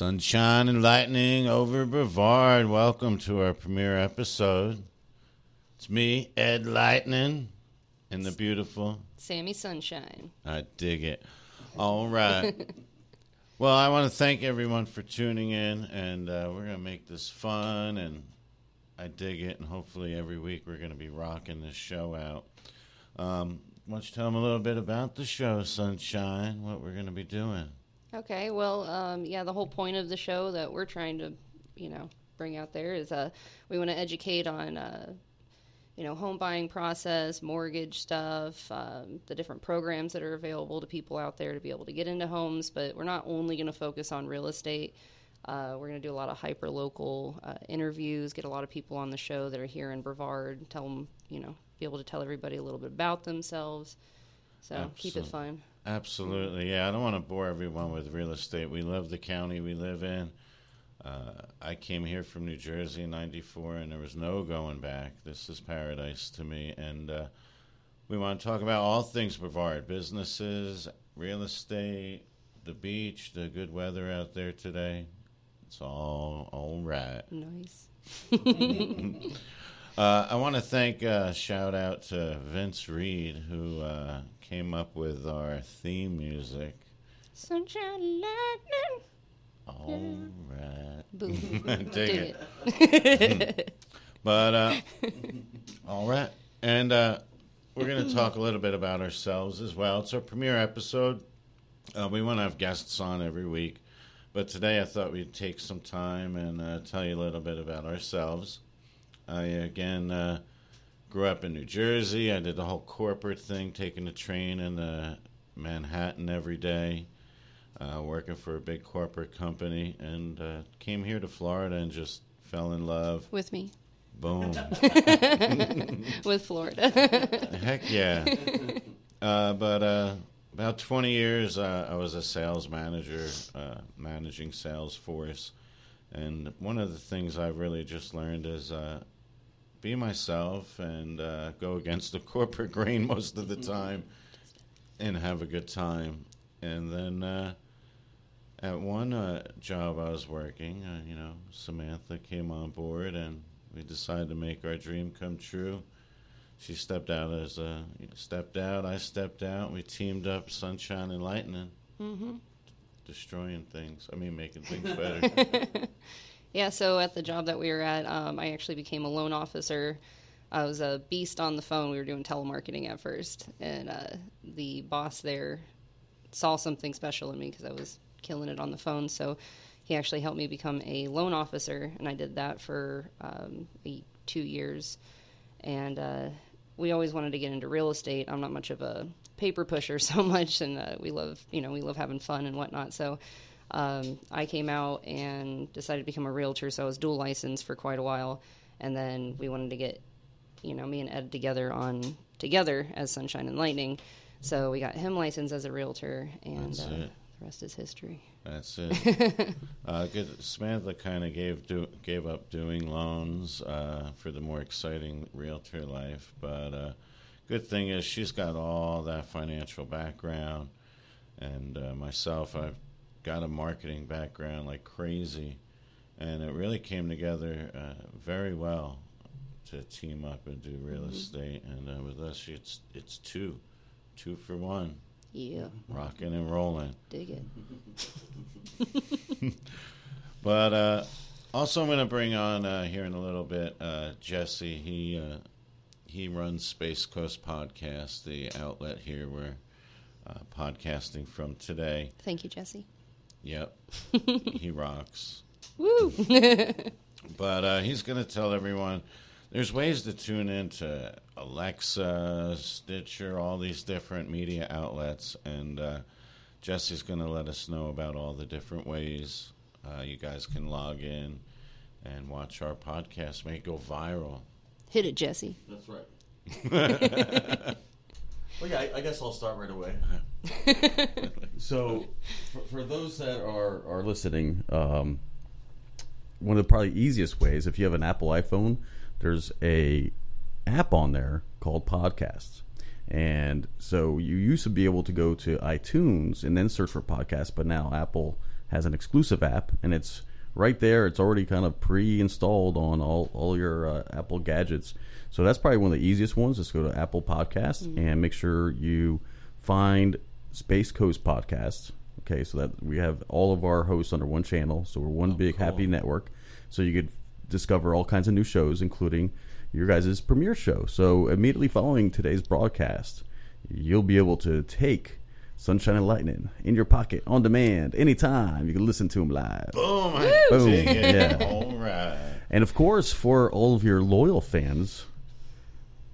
Sunshine and lightning over Brevard. Welcome to our premiere episode. It's me, Ed Lightning, and the beautiful. Sami Sunshine. I dig it. All right. well, I want to thank everyone for tuning in, and uh, we're going to make this fun, and I dig it, and hopefully every week we're going to be rocking this show out. Um, why don't you tell them a little bit about the show, Sunshine, what we're going to be doing? Okay, well, um, yeah, the whole point of the show that we're trying to, you know, bring out there is uh, we want to educate on, uh, you know, home buying process, mortgage stuff, um, the different programs that are available to people out there to be able to get into homes. But we're not only going to focus on real estate. Uh, we're going to do a lot of hyper local uh, interviews, get a lot of people on the show that are here in Brevard, tell them, you know, be able to tell everybody a little bit about themselves. So keep it fun. Absolutely, yeah. I don't want to bore everyone with real estate. We love the county we live in. Uh, I came here from New Jersey in '94, and there was no going back. This is paradise to me, and uh, we want to talk about all things Brevard: businesses, real estate, the beach, the good weather out there today. It's all all right. Nice. Uh, I want to thank, uh, shout out to Vince Reed, who uh, came up with our theme music. Sunshine lightning. All right. Boom. Dig it. But, uh, all right. And uh, we're going to talk a little bit about ourselves as well. It's our premiere episode. Uh, we want to have guests on every week. But today I thought we'd take some time and uh, tell you a little bit about ourselves. I, again, uh, grew up in New Jersey. I did the whole corporate thing, taking the train into Manhattan every day, uh, working for a big corporate company, and uh, came here to Florida and just fell in love. With me. Boom. With Florida. Heck yeah. Uh, but uh, about 20 years, uh, I was a sales manager, uh, managing Salesforce. And one of the things I've really just learned is uh, be myself and uh, go against the corporate grain most of the time and have a good time. And then uh, at one uh, job I was working, uh, you know, Samantha came on board and we decided to make our dream come true. She stepped out as a stepped out. I stepped out. We teamed up, sunshine and lightning, hmm destroying things. I mean, making things better. Yeah, so at the job that we were at, um, I actually became a loan officer. I was a beast on the phone. We were doing telemarketing at first, and uh, the boss there saw something special in me because I was killing it on the phone. So he actually helped me become a loan officer, and I did that for um, eight, two years. And uh, we always wanted to get into real estate. I'm not much of a paper pusher so much, and uh, we love, you know, we love having fun and whatnot. So um, I came out and decided to become a realtor. So I was dual licensed for quite a while, and then we wanted to get, you know, me and Ed together on together as Sunshine and Lightning. So we got him licensed as a realtor, and uh, the rest is history. That's it. uh, good. Samantha kind of gave do, gave up doing loans uh, for the more exciting realtor life, but uh, good thing is she's got all that financial background, and uh, myself, I've got a marketing background like crazy, and it really came together uh, very well to team up and do real estate. And uh, with us, it's it's two, two for one, Yeah, rocking and rolling. dig it. But uh, also, I'm going to bring on uh, here in a little bit uh, Jesse. He uh, he runs Space Coast Podcast, the outlet here we're uh, podcasting from today. Thank you, Jesse. Yep, he rocks. Woo! But uh, he's going to tell everyone there's ways to tune into Alexa, Stitcher, all these different media outlets, and uh, Jesse's going to let us know about all the different ways uh, you guys can log in and watch our podcast. May it go viral. Hit it, Jesse. That's right. well, yeah, I, I guess I'll start right away. so, for, for those that are are listening, um, one of the probably easiest ways, if you have an Apple iPhone, there's a app on there called Podcasts. And so you used to be able to go to iTunes and then search for podcasts, but now Apple has an exclusive app, and it's right there. It's already kind of pre-installed on all all your uh, Apple gadgets. So that's probably one of the easiest ones. Just go to Apple Podcasts and make sure you find Space Coast Podcasts. Okay, so that we have all of our hosts under one channel. So we're one big happy network. So you could discover all kinds of new shows, including your guys' premiere show. So immediately following today's broadcast, you'll be able to take Sunshine and Lightning in your pocket on demand anytime. You can listen to them live. Boom! Boom. Yeah. All right. And of course, for all of your loyal fans,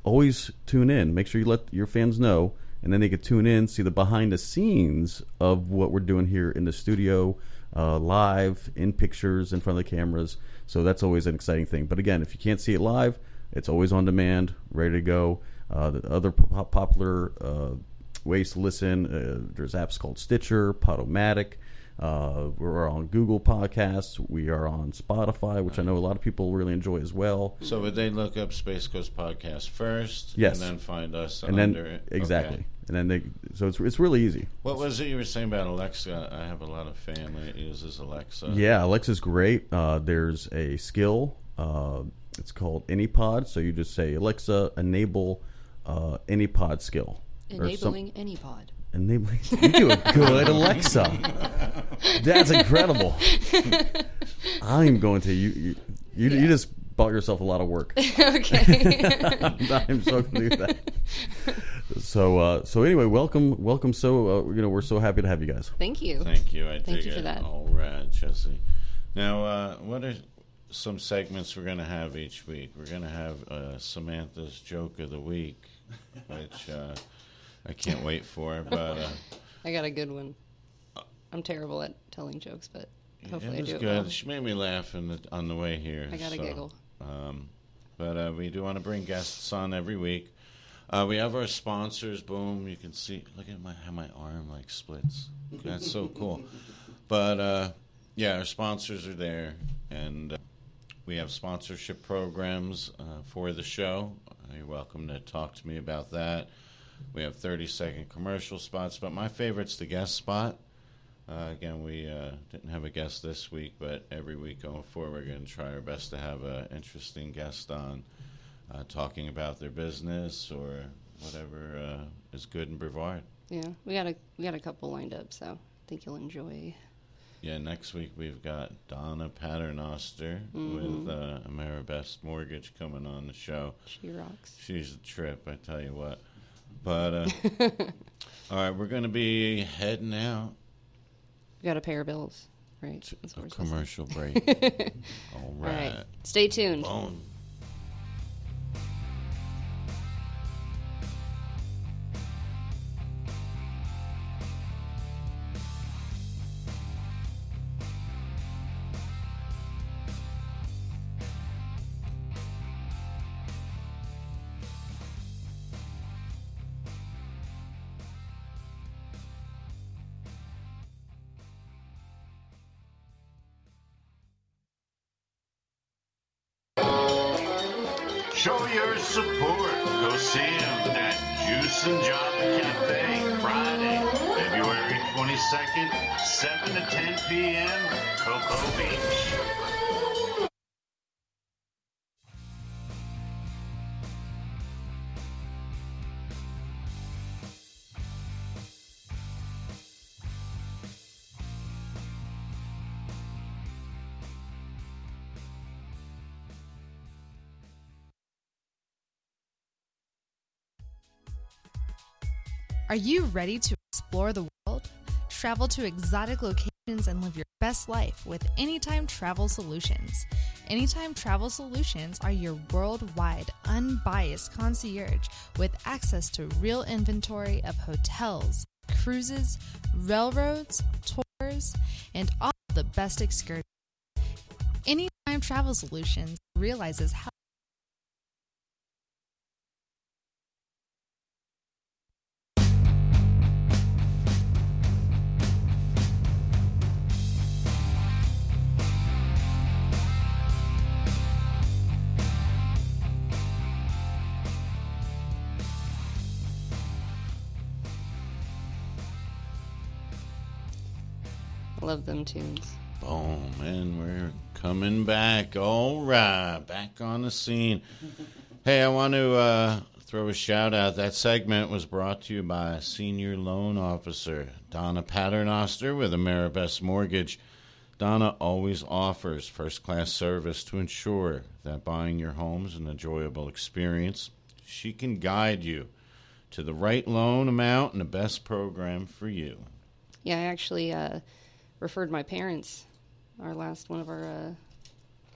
always tune in. Make sure you let your fans know, and then they can tune in, see the behind the scenes of what we're doing here in the studio, uh, live, in pictures, in front of the cameras. So that's always an exciting thing. But again, if you can't see it live, it's always on demand, ready to go. Uh, the other po- popular uh, ways to listen, uh, there's apps called Stitcher, Podomatic. Uh, we're on Google Podcasts. We are on Spotify, which I know a lot of people really enjoy as well. So would they look up Space Coast Podcast first? Yes. And then find us And under then it? exactly, Okay. and then they. So it's it's really easy. What was it you were saying about Alexa? I have a lot of family that uses Alexa. Yeah, Alexa's great. Uh, there's a skill. Uh, it's called AnyPod. So you just say Alexa, enable uh, AnyPod skill. Or some- Enabling any pod. enabling. You do a good Alexa. That's incredible. I'm going to you. You, you, you just bought yourself a lot of work. okay. I'm so going to that. So uh, so anyway, welcome welcome. So uh, you know we're so happy to have you guys. Thank you. Thank you. I Thank you for it. that. All right, Jesse. Now, uh, what are some segments we're going to have each week? We're going to have uh, Samantha's joke of the week, which uh, I can't wait for. But uh, I got a good one. I'm terrible at telling jokes, but hopefully it I was do it well. She made me laugh in the, on the way here. I got a giggle. Um, but uh, we do want to bring guests on every week. Uh, we have our sponsors. Boom! You can see. Look at my how my arm like splits. That's so cool. But uh, yeah, our sponsors are there, and uh, we have sponsorship programs uh, for the show. You're welcome to talk to me about that. We have 30 second commercial spots, but my favorite's the guest spot. Uh, again, we uh, didn't have a guest this week, but every week going forward, we're going to try our best to have an interesting guest on, uh, talking about their business or whatever uh, is good in Brevard. Yeah, we got a we got a couple lined up, so I think you'll enjoy. Yeah, next week we've got Donna Paternoster Mm-hmm. with uh, Ameribest Mortgage coming on the show. She rocks. She's a trip, I tell you what. But uh, all right, we're going to be heading out. We got a pair of bills, right? That's a what we're supposed to- commercial break. all All right. right, stay tuned. Boom. Him at Juice and Java Cafe Friday, February 22nd, 7 to 10 p.m. Cocoa Beach. Are you ready to explore the world? Travel to exotic locations and live your best life with Anytime Travel Solutions. Anytime Travel Solutions are your worldwide, unbiased concierge with access to real inventory of hotels, cruises, railroads, tours, and all the best excursions. Anytime Travel Solutions realizes how Love them tunes. Boom, and we're coming back. All right, back on the scene. Hey, I want to uh, throw a shout out. That segment was brought to you by Senior Loan Officer Donna Paternoster with Ameribest Mortgage. Donna always offers first class service to ensure that buying your home is an enjoyable experience. She can guide you to the right loan amount and the best program for you. Yeah, I actually uh, referred my parents. Our last one of our uh,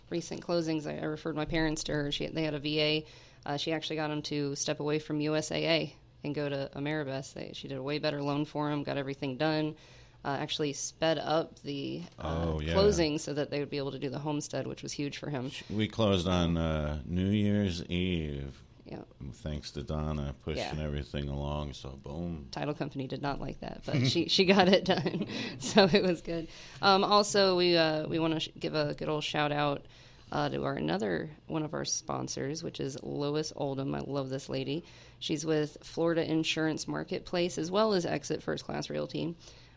recent closings, I, I referred my parents to her. She they had a VA. Uh, she actually got them to step away from USAA and go to Ameribest. They, she did a way better loan for them, got everything done. Uh, actually sped up the uh, Oh, yeah. closing so that they would be able to do the homestead, which was huge for him. We closed on uh, New Year's Eve. Yeah, Thanks to Donna pushing Yeah. everything along. So boom. title company did not like that, but she she got it done, so it was good. Um, also, we uh, we want to sh- give a good old shout out uh, to our another one of our sponsors, which is Lois Oldham. I love this lady. She's with Florida Insurance Marketplace as well as Exit First Class Realty.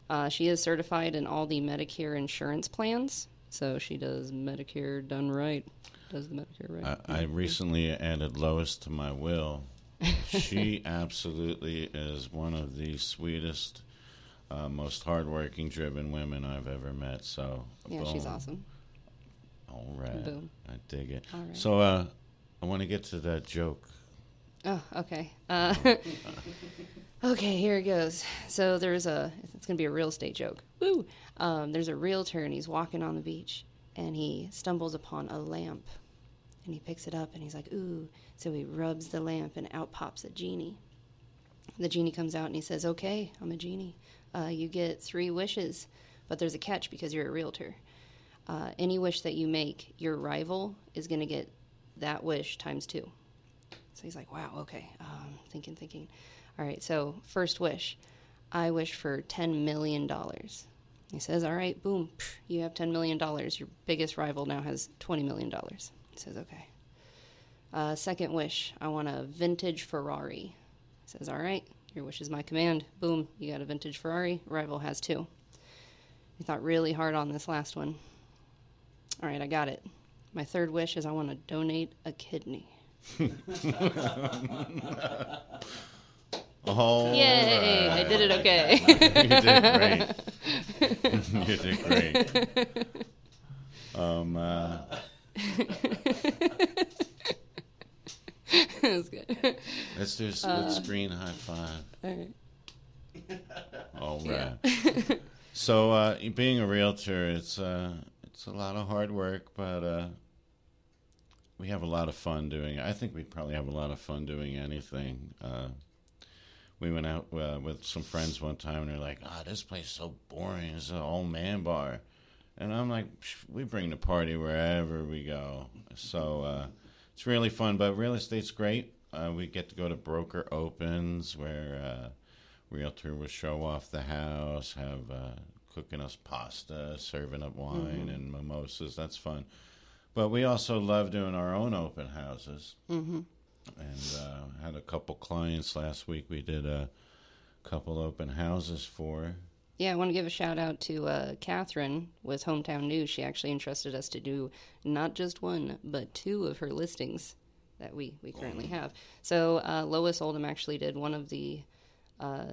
Uh, she is certified in all the Medicare insurance plans, so she does Medicare done right. Does the Medicare right? I, I recently added Lois to my will. She absolutely is one of the sweetest, uh, most hardworking, driven women I've ever met. So yeah, she's awesome. All right, Boom. I dig it. Right. So uh, I want to get to that joke. Oh, okay. Uh, okay, here it goes. So there's a, it's going to be a real estate joke. Woo! Um, there's a realtor and he's walking on the beach and he stumbles upon a lamp and he picks it up and he's like, ooh. So he rubs the lamp and out pops a genie. The genie comes out and he says, okay, I'm a genie. Uh, you get three wishes, but there's a catch because you're a realtor. Uh, any wish that you make, your rival is going to get that wish times two. So he's like, wow, okay. Um, thinking, thinking. All right, so first wish. I wish for $10 million. He says, all right, boom, you have $10 million. Your biggest rival now has $20 million. He says, okay. Uh, second wish. I want a vintage Ferrari. He says, all right, your wish is my command. Boom, you got a vintage Ferrari. Rival has two. He thought really hard on this last one. All right, I got it. My third wish is I want to donate a kidney. Oh, Yay! I did it okay. you did great. you did great. Um, uh, was good. let's do a split screen high five. All right. All right. so, uh, being a realtor, it's uh, it's a lot of hard work, but uh, we have a lot of fun doing it. I think we probably have a lot of fun doing anything. Uh, we went out uh, with some friends one time, and they're like, "Ah, this place is so boring. It's an old man bar," and I'm like, "We bring the party wherever we go." So uh, it's really fun. But real estate's great. Uh, we get to go to broker opens where. Uh, realtor will show off the house, have uh, cooking us pasta, serving up wine and mimosas. That's fun. But we also love doing our own open houses. Mm-hmm. And uh, had a couple clients last week. We did a couple open houses for. Yeah, I want to give a shout out to uh, Catherine with Hometown News. She actually entrusted us to do not just one, but two of her listings that we, we currently have. So uh, Lois Oldham actually did one of the, uh,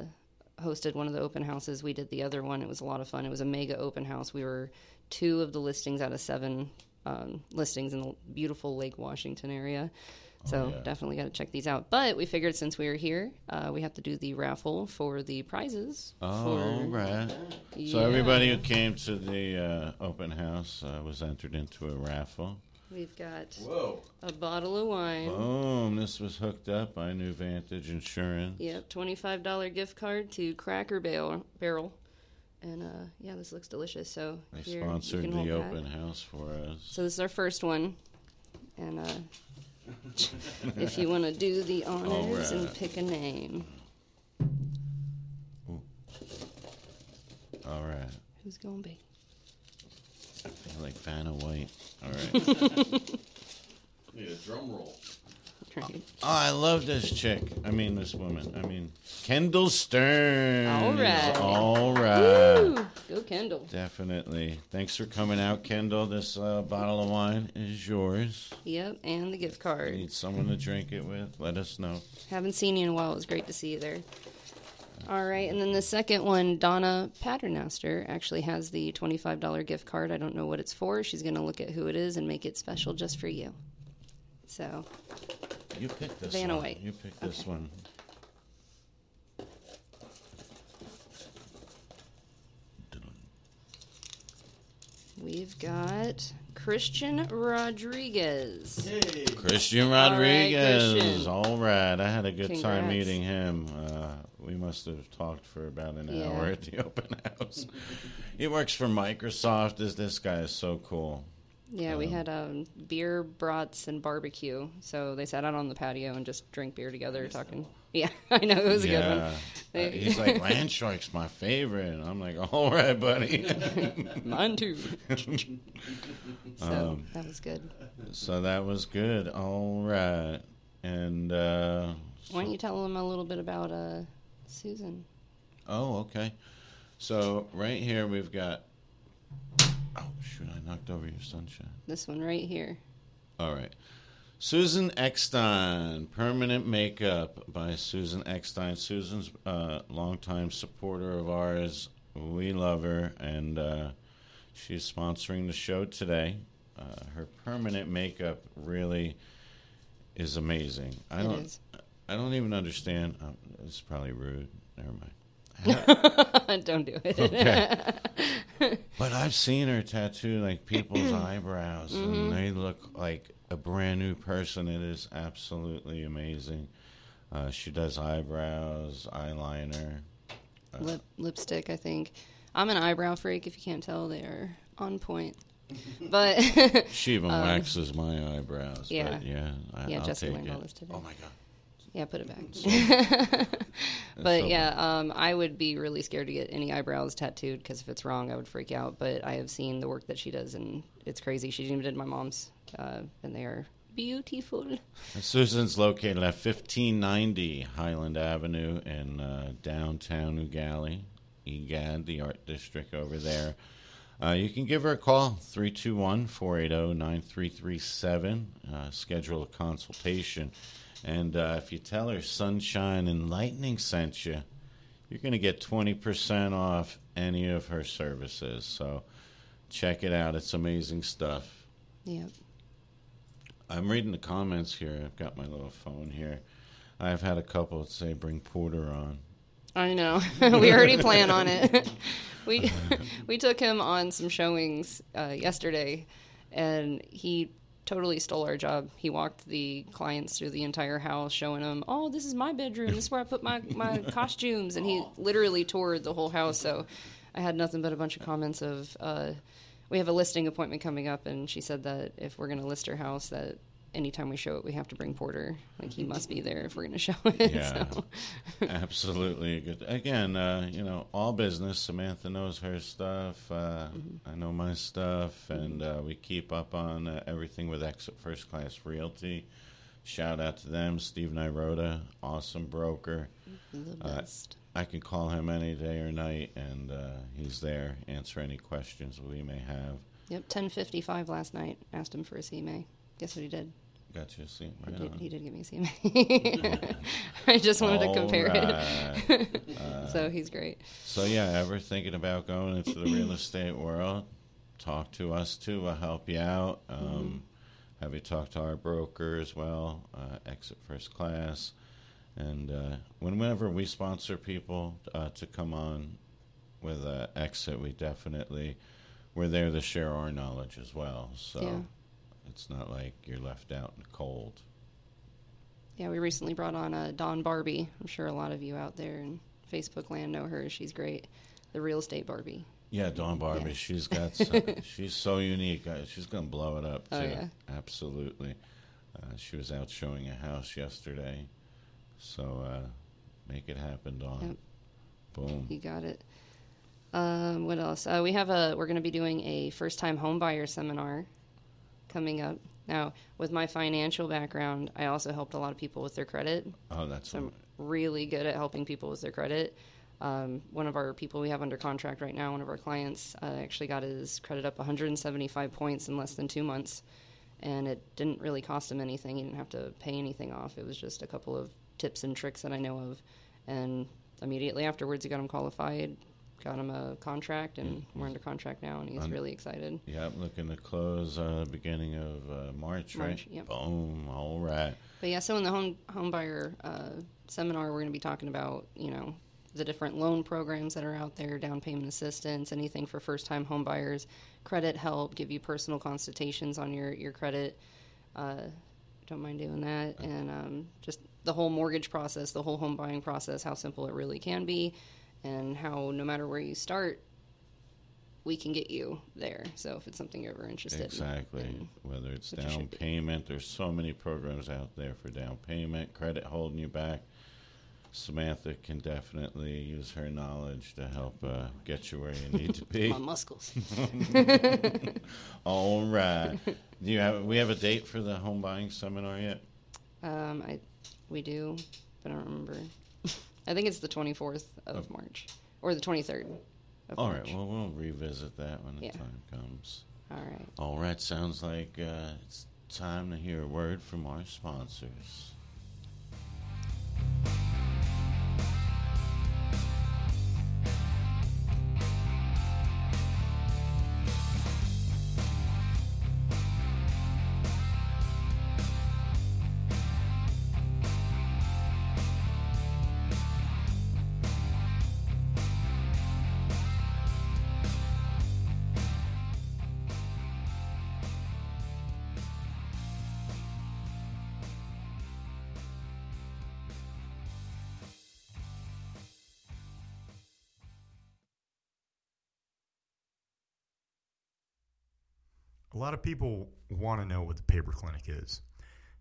hosted one of the open houses. We did the other one. It was a lot of fun. It was a mega open house. We were two of the listings out of seven um, listings in the beautiful Lake Washington area. So yeah. definitely got to check these out. But we figured since we were here, uh, we have to do the raffle for the prizes. Oh, for, all right. So Yeah. everybody who came to the uh, open house uh, was entered into a raffle. We've got Whoa. a bottle of wine. Boom! This was hooked up by New Vantage Insurance. Yep, twenty-five dollar gift card to Cracker Barrel. Barrel, and uh, yeah, this looks delicious. So They here, you sponsored can the hold that. open house for us. So this is our first one, and uh, if you want to do the honors and pick a name, All right. who's gonna be? I feel like Vanna White. All right. Need a drum roll. Right. Oh, I love this chick. I mean, this woman. I mean, Kendall Stern. All right. All right. Woo! Go Kendall. Definitely. Thanks for coming out, Kendall. This uh, bottle of wine is yours. Yep, and the gift card. Need someone to drink it with? Let us know. Haven't seen you in a while. It was great to see you there. All right, and then the second one, Donna Paternoster, actually has the $25 gift card. I don't know what it's for. She's going to look at who it is and make it special just for you. So, You pick this Vanna one. White. You pick this Okay. one. we've got Christian Rodriguez. Christian All right, Rodriguez. Christian. All right. I had a good time meeting him. Uh, we must have talked for about an Yeah. hour at the open house. he works for Microsoft. This this guy is so cool. Yeah, we had um, beer, brats, and barbecue. So they sat out on the patio and just drank beer together, talking. Yeah, I know it was a good yeah. one. Uh, he's like land shark's my favorite. And I'm like, all right, buddy. Mine too. so Um, that was good. so that was good. All right, and uh, Why don't you tell them a little bit about uh, Susan? Oh, okay. So right here we've got. Oh shoot! I knocked over your sunshine. This one right here. All right. Susan Eckstein, Permanent Makeup by Susan Eckstein. Susan's a longtime supporter of ours. We love her, and uh, she's sponsoring the show today. Uh, her permanent makeup really is amazing. I It don't. is. I don't even understand. Oh, is probably rude. Never mind. Don't do it. Okay. but I've seen her tattoo like people's eyebrows, Mm-hmm. and they look like a brand new person. It is absolutely amazing. Uh, she does eyebrows, eyeliner. Lip, lipstick, I think. I'm an eyebrow freak. If you can't tell, they are on point. But She even waxes my eyebrows. Um, yeah. yeah, I, Yeah, I'll Jessica take it. all this today. Oh my god. Yeah, put it back. but yeah, um, I would be really scared to get any eyebrows tattooed because if it's wrong, I would freak out. But I have seen the work that she does, and it's crazy. She even did my mom's, uh, and they are beautiful. Susan's located at 1590 Highland Avenue in uh, downtown Eau Gallie, EGAD, the art district over there. Uh, you can give her a call, 321 480 9337. uh, Schedule a consultation. And uh, if you tell her Sunshine and Lightning sent you, you're going to get 20% off any of her services. So check it out. It's amazing stuff. Yep. I'm reading the comments here. I've got my little phone here. I've had a couple say bring Porter on. I know. we already plan on it. we we took him on some showings uh, yesterday, and he totally stole our job. He walked the clients through the entire house, showing them, "Oh, this is my bedroom. This is where I put my my costumes." And he literally toured the whole house. So I had nothing but a bunch of comments of. Uh, we have a listing appointment coming up, and she said that if we're going to list her house, that anytime we show it, we have to bring Porter. Like he must be there if we're going to show it. Yeah. So. Absolutely good. Again, uh, you know, all business. Samantha knows her stuff. Uh, I know my stuff, and uh, we keep up on uh, everything with Exit First Class Realty. Shout out to them, Steve Nirota, awesome broker. The Uh, best. I can call him any day or night, and uh, he's there answer any questions we may have. Yep, ten fifty five last night. Asked him for a CMA. Guess what he did? Got you. See, He right did, he did give me a. I just wanted to All compare it. right. so he's great. So yeah, ever thinking about going into the real estate world? Talk to us too. We'll help you out. Um, Have you talked to our broker as well? Uh, Exit First Class, and uh, whenever we sponsor people uh, to come on with uh, Exit, we definitely we're there to share our knowledge as well. So Yeah. It's not like you're left out in the cold. Yeah, we recently brought on uh, Dawn Barbie. I'm sure a lot of you out there in Facebook land know her. She's great. The real estate Barbie. Yeah, Dawn Barbie. Yeah. She's got. So, she's so unique. Uh, She's gonna blow it up too. Oh, yeah. Absolutely. Uh, she was out showing a house yesterday, so uh, make it happen, Dawn. Yep. Boom. You got it. Um, what else? Uh, we have a. We're going to be doing a first time home buyer seminar coming up. Now, with my financial background, I also helped a lot of people with their credit. Oh, that's So I'm really good at helping people with their credit. Um, one of our people we have under contract right now, one of our clients, uh, actually got his credit up 175 points in less than two months, and it didn't really cost him anything. He didn't have to pay anything off. It was just a couple of tips and tricks that I know of, and immediately afterwards, he got him qualified, got him a contract, and we're under contract now, and he's Un- really excited. yeah. I'm looking to close uh, beginning of uh, March, right? March, yep. Boom. All right. But yeah, so in the home home buyer uh, seminar, we're going to be talking about you know the different loan programs that are out there, down payment assistance, anything for first time home buyers, credit help, give you personal consultations on your your credit. Uh, don't mind doing that, and um, just the whole mortgage process, the whole home buying process, how simple it really can be, and how no matter where you start, we can get you there. So if it's something you're ever interested Exactly. in, Exactly. Whether it's down payment, there's so many programs out there for down payment, credit holding you back. Samantha can definitely use her knowledge to help uh, get you where you need to be. my muscles. All right. Do you have? We have a date for the home buying seminar yet? Um, I we do, but I don't remember. I think it's the 24th of March or the 23rd of All March. right. Well, we'll revisit that when the Yeah. time comes. All right. All right. Sounds like uh, it's time to hear a word from our sponsors. Of people want to know what the paper clinic is.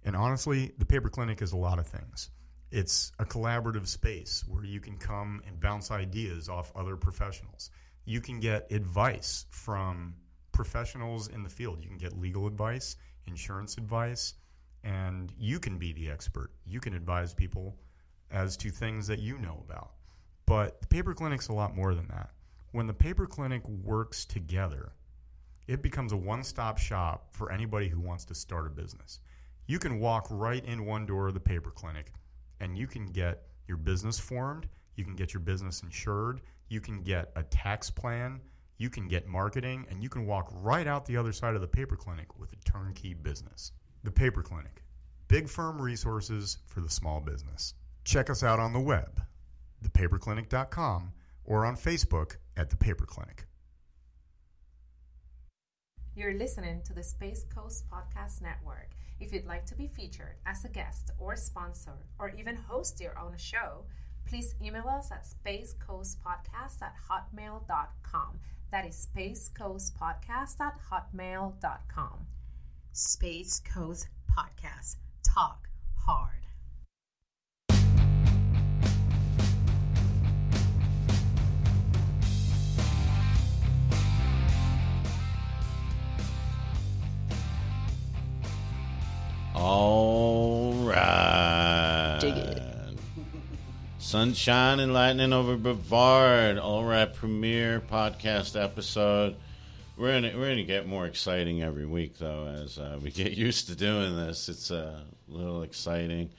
And honestly, the paper clinic is a lot of things. It's a collaborative space where you can come and bounce ideas off other professionals. You can get advice from professionals in the field. You can get legal advice, insurance advice, and you can be the expert. You can advise people as to things that you know about. But the paper clinic's a lot more than that. When the paper clinic works together, it becomes a one stop shop for anybody who wants to start a business. You can walk right in one door of the paper clinic and you can get your business formed, you can get your business insured, you can get a tax plan, you can get marketing, and you can walk right out the other side of the paper clinic with a turnkey business. The Paper Clinic big firm resources for the small business. Check us out on the web, thepaperclinic.com, or on Facebook at The Paper Clinic. You're listening to the Space Coast Podcast Network. If you'd like to be featured as a guest or sponsor or even host your own show, please email us at spacecoastpodcast at hotmail.com. That is spacecoastpodcast at hotmail.com. Space Coast Podcast. Talk hard. All right. Dig it. Sunshine and lightning over Brevard. All right, premiere podcast episode. We're gonna we're gonna get more exciting every week though as uh, we get used to doing this. It's a little exciting.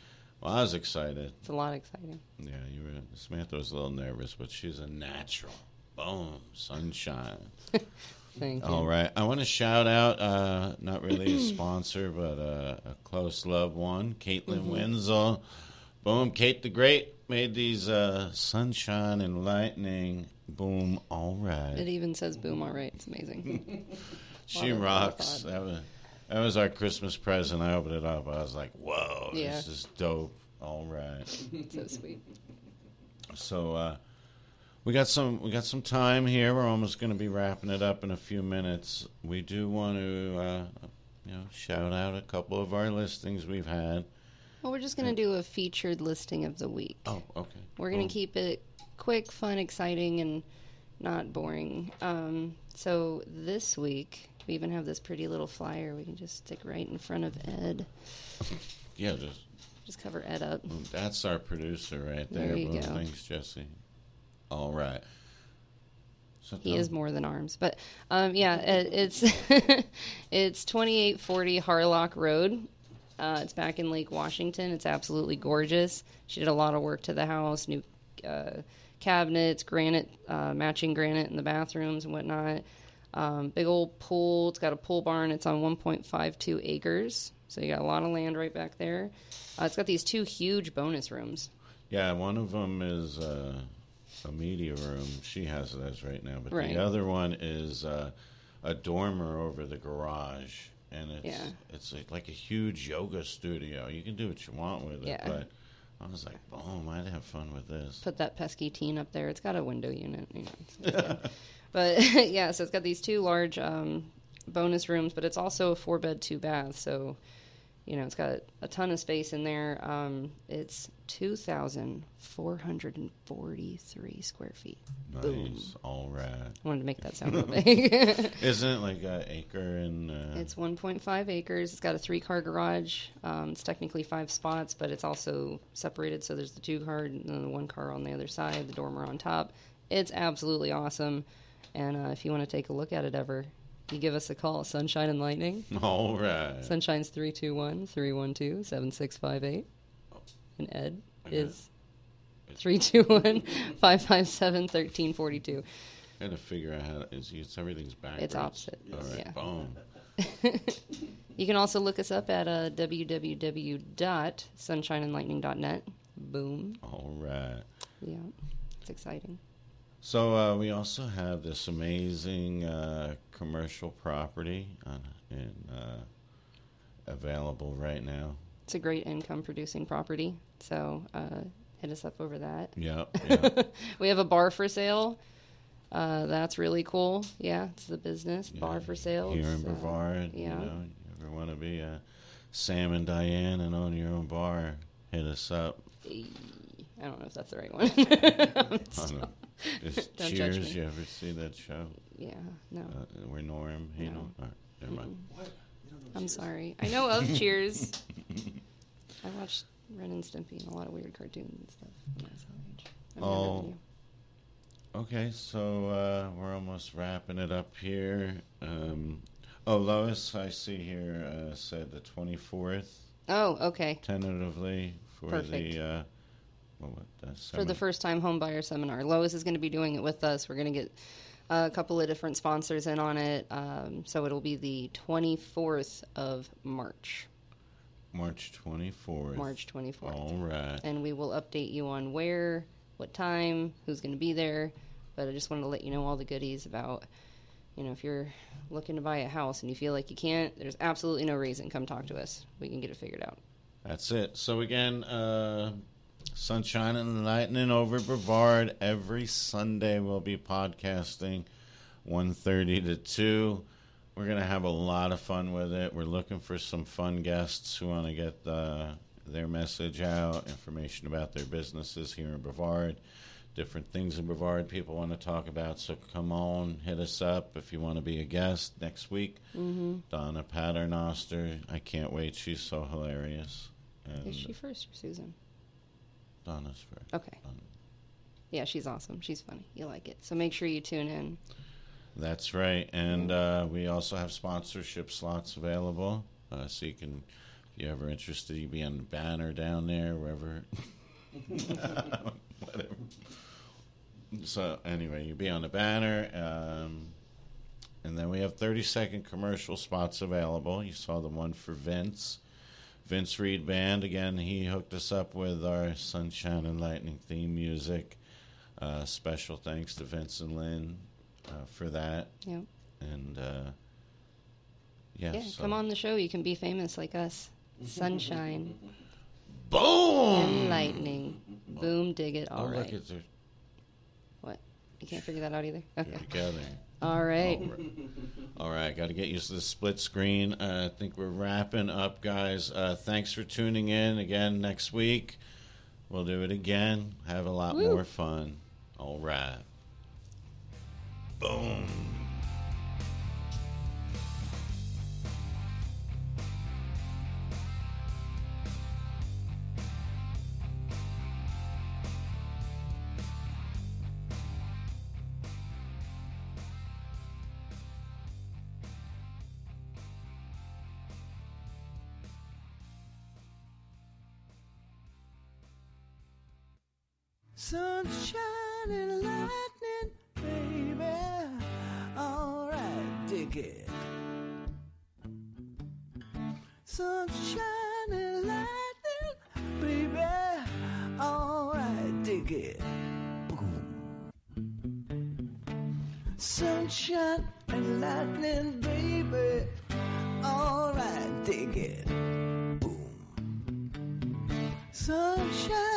Well, I was excited. It's a lot exciting. Yeah, you were. Samantha was a little nervous, but she's a natural. Boom, sunshine. Thank you. All right. I want to shout out, uh, not really a sponsor, but uh, a close loved one, Caitlin Wenzel. Boom. Kate the Great made these uh, sunshine and lightning. Boom. all right. It even says boom, all right. It's amazing. She lot of- lot of rocks. That was, that was our Christmas present. I opened it up. I was like, whoa, Yeah. this is dope. All right. so sweet. So uh, we got some we got some time here. We're almost going to be wrapping it up in a few minutes. We do want to uh, you know shout out a couple of our listings we've had. Well, we're just going to do a featured listing of the week. Oh, okay. We're going to keep it quick, fun, exciting, and not boring. Um, so this week we even have this pretty little flyer we can just stick right in front of Ed. Yeah, just Just cover Ed up. that's our producer right there. There you go. Thanks, Jesse. All right. So He is more than arms, but um, yeah, it, it's it's twenty eight forty Harlock Road. Uh, it's back in Lake Washington. It's absolutely gorgeous. She did a lot of work to the house, new uh, cabinets, granite, uh, matching granite in the bathrooms and whatnot. Um, big old pool. It's got a pool barn. It's on 1.52 acres, so you got a lot of land right back there. Uh, it's got these two huge bonus rooms. Yeah, one of them is uh, a media room. She has it as right now, but Right. the other one is uh, a dormer over the garage, and it's Yeah. it's a, like a huge yoga studio. You can do what you want with it, Yeah. but I was like, boom, I'd have fun with this. put that pesky teen up there. It's got a window unit, you know. but yeah, so it's got these two large um, bonus rooms, but it's also a four bed, two bath. So you know, it's got a ton of space in there. Um, it's two thousand four hundred and forty three square feet. Boom. Nice, all right. I wanted to make that sound real big. Isn't it like an acre and? Uh, It's 1.5 acres. It's got a three car garage. Um, it's technically five spots, but it's also separated. So there's the two car and then the one car on the other side, the dormer on top. It's absolutely awesome. And uh, if you want to take a look at it ever, you give us a call, Sunshine and Lightning. all right. Sunshine's 321 312 7658. And Ed is 321 557 1342. Gotta figure out how to, it's, it's everything's backwards. It's opposite, All right, yeah. boom. You can also look us up at uh, www.sunshineandlightning.net. Boom. All right. Yeah, it's exciting. So uh, we also have this amazing uh, commercial property on, in, uh, available right now. It's a great income producing property. So uh, hit us up over that. Yep. yep. We have a bar for sale. Uh, that's really cool. Yeah, it's the business bar for sale. Here in uh, Brevard, yeah. you know, you ever want to be a Sam and Diane and own your own bar, hit us up. I don't know if that's the right one. I don't know. Judge Cheers, me. you ever see that show? yeah, no. Uh, where Norm, you No. know, or, never mind. I'm sorry. I know of Cheers. I watched Ren and Stimpy and a lot of weird cartoons and stuff when I was that age. I'm Oh. you. Okay, so uh, we're almost wrapping it up here. Um, oh, Lois, I see here uh, said the 24th Oh, okay. tentatively for Perfect. the uh, what, For the first time home buyer seminar. Lois is going to be doing it with us. We're going to get a couple of different sponsors in on it. Um, so it'll be the 24th of March. March 24th. March 24th. All right. And we will update you on where, what time, who's going to be there. But I just wanted to let you know all the goodies about, you know, if you're looking to buy a house and you feel like you can't, there's absolutely no reason. Come talk to us. We can get it figured out. That's it. So again, uh, Sunshine and Lightning over Brevard. Every Sunday we'll be podcasting 1.30 to 2. We're going to have a lot of fun with it. We're looking for some fun guests who want to get the, their message out, information about their businesses here in Brevard, different things in Brevard people want to talk about. So come on, hit us up if you want to be a guest next week. Mm-hmm. Donna Paternoster. I can't wait. She's so hilarious. And Is she first or Susan? Donna's first. Okay. Donna. Yeah, she's awesome. She's funny. You like it. So make sure you tune in. That's right. And uh, we also have sponsorship slots available. Uh, so you can, if you're ever interested, you be on the banner down there, wherever. Whatever. So, anyway, you be on the banner. Um, and then we have 30 second commercial spots available. You saw the one for Vince. Vince Reed Band. Again, he hooked us up with our Sunshine and Lightning theme music. Uh, special thanks to Vince and Lynn uh, for that. Yep. And uh, yeah, Yeah, so- come on the show. You can be famous like us. Sunshine Boom! and lightning. Boom, dig it. Oh, All right. look, it's they're What? You can't figure that out either? Okay. together. All right. All right. Got to get used to the split screen. Uh, I think we're wrapping up, guys. Uh, thanks for tuning in again next week. We'll do it again. Have a lot Woo. more fun. All right. Boom. Sunshine and lightning, baby. Alright, dig it. Sunshine and lightning, baby. Alright, dig it. Boom. Sunshine and lightning, baby. Alright, dig it. Boom. Sunshine.